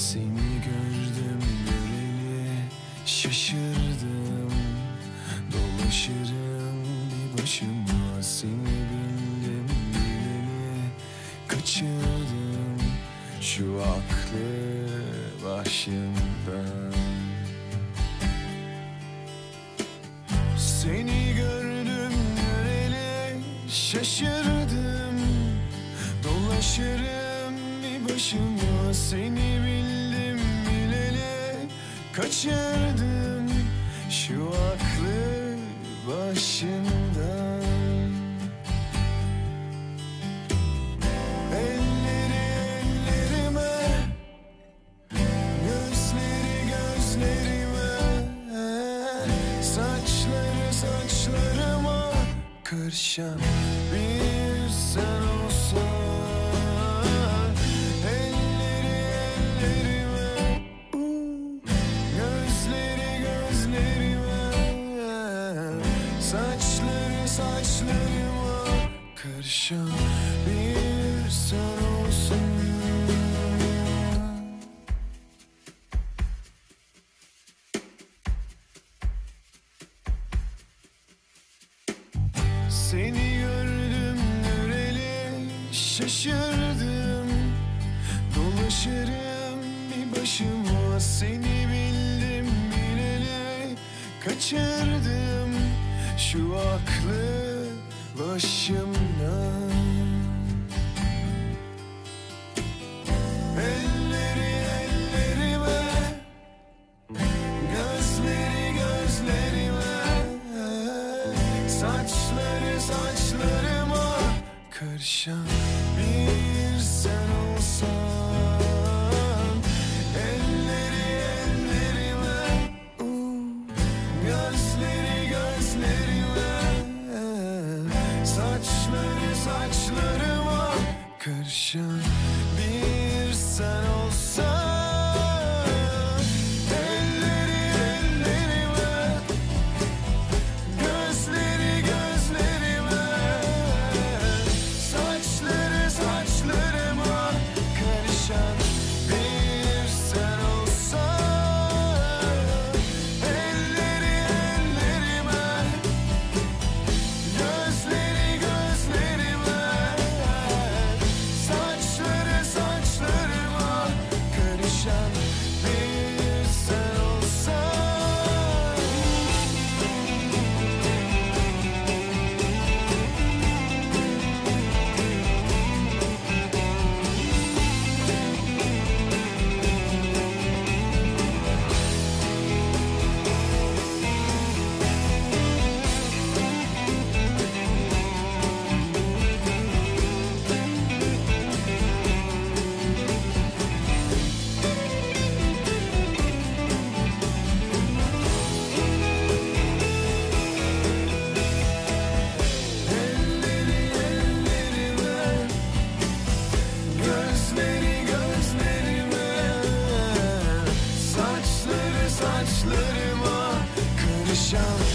Seni gördüm göreli şaşırdım. Dolaşırım bir başıma seni bildim bileli. Kaçırdım şu aklı başımdan Seni gördüm göreli şaşırdım. Dolaşırım başıma seni bildim bileli. Kaçırdım şu aklı başımdan Saçları saçlarıma Karışan bir Karışan bir sen olsan Seni gördüm göreli şaşırdım. Dolaşırım bir başıma seni bildim bileli Kaçırdım. Şu aklı başımdan. Elleri ellerime Gözleri gözlerime. Saçları saçlarıma Karışan saçlarıma karışan bir sen olsan Show.